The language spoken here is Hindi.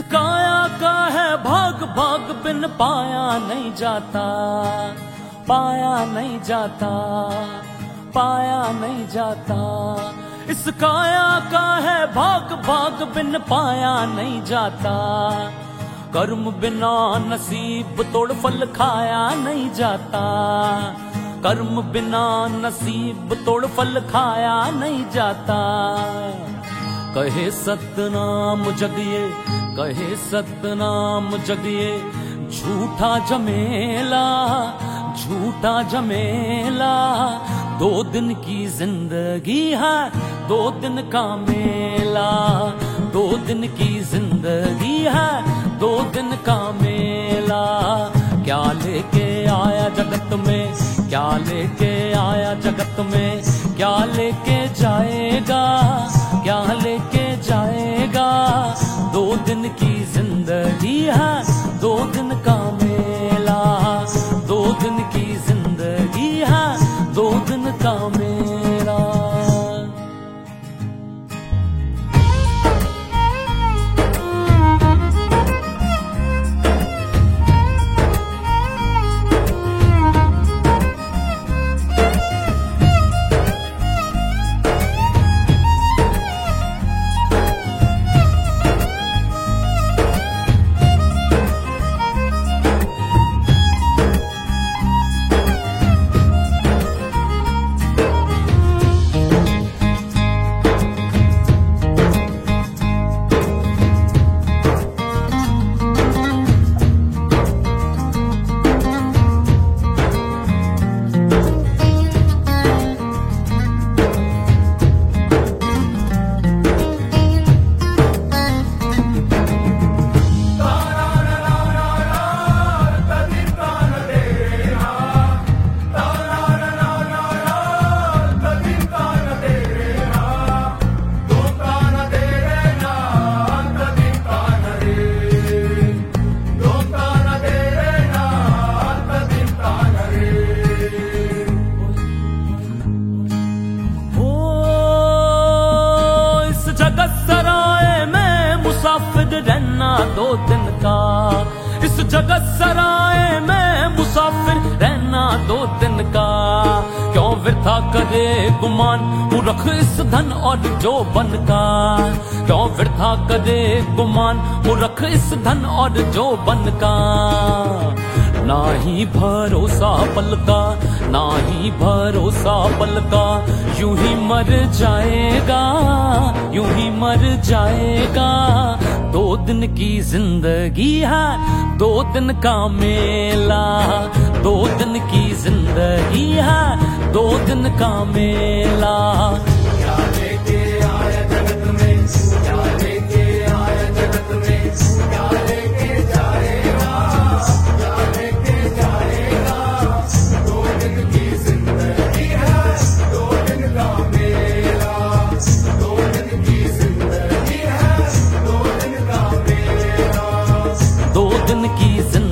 काया का है भाग भाग बिन पाया नहीं जाता। पाया नहीं जाता, पाया नहीं जाता। इस काया का है भाग भाग बिन पाया नहीं जाता। कर्म बिना नसीब तोड़ फल खाया नहीं जाता। कर्म बिना नसीब तोड़ फल खाया नहीं जाता। कहे सतनाम जगिए कहे, सतनाम जगिए, झूठा जमेला झूठा जमेला। दो दिन की ज़िंदगी है, दो दिन का मेला। दो दिन की ज़िंदगी है, दो दिन का मेला। क्या लेके आया जगत में, क्या लेके आया जगत में, क्या लेके जाएगा? है। दो दिन का रहना दो दिन का। इस जगत सराय में मुसाफिर रहना दो दिन का। क्यों वृथा करे गुमान मूर्ख इस धन और जो बन का। क्यों वृथा करे गुमान मूर्ख इस धन और जो बन का। ना ही भरोसा पल का ना ही भरोसा पल का यूँ ही मर जाएगा, यूँ ही मर जाएगा दिन की ज़िंदगी है, दो दिन का मेला। दो दिन की ज़िंदगी है, दो दिन का मेला। की ज़िंदगी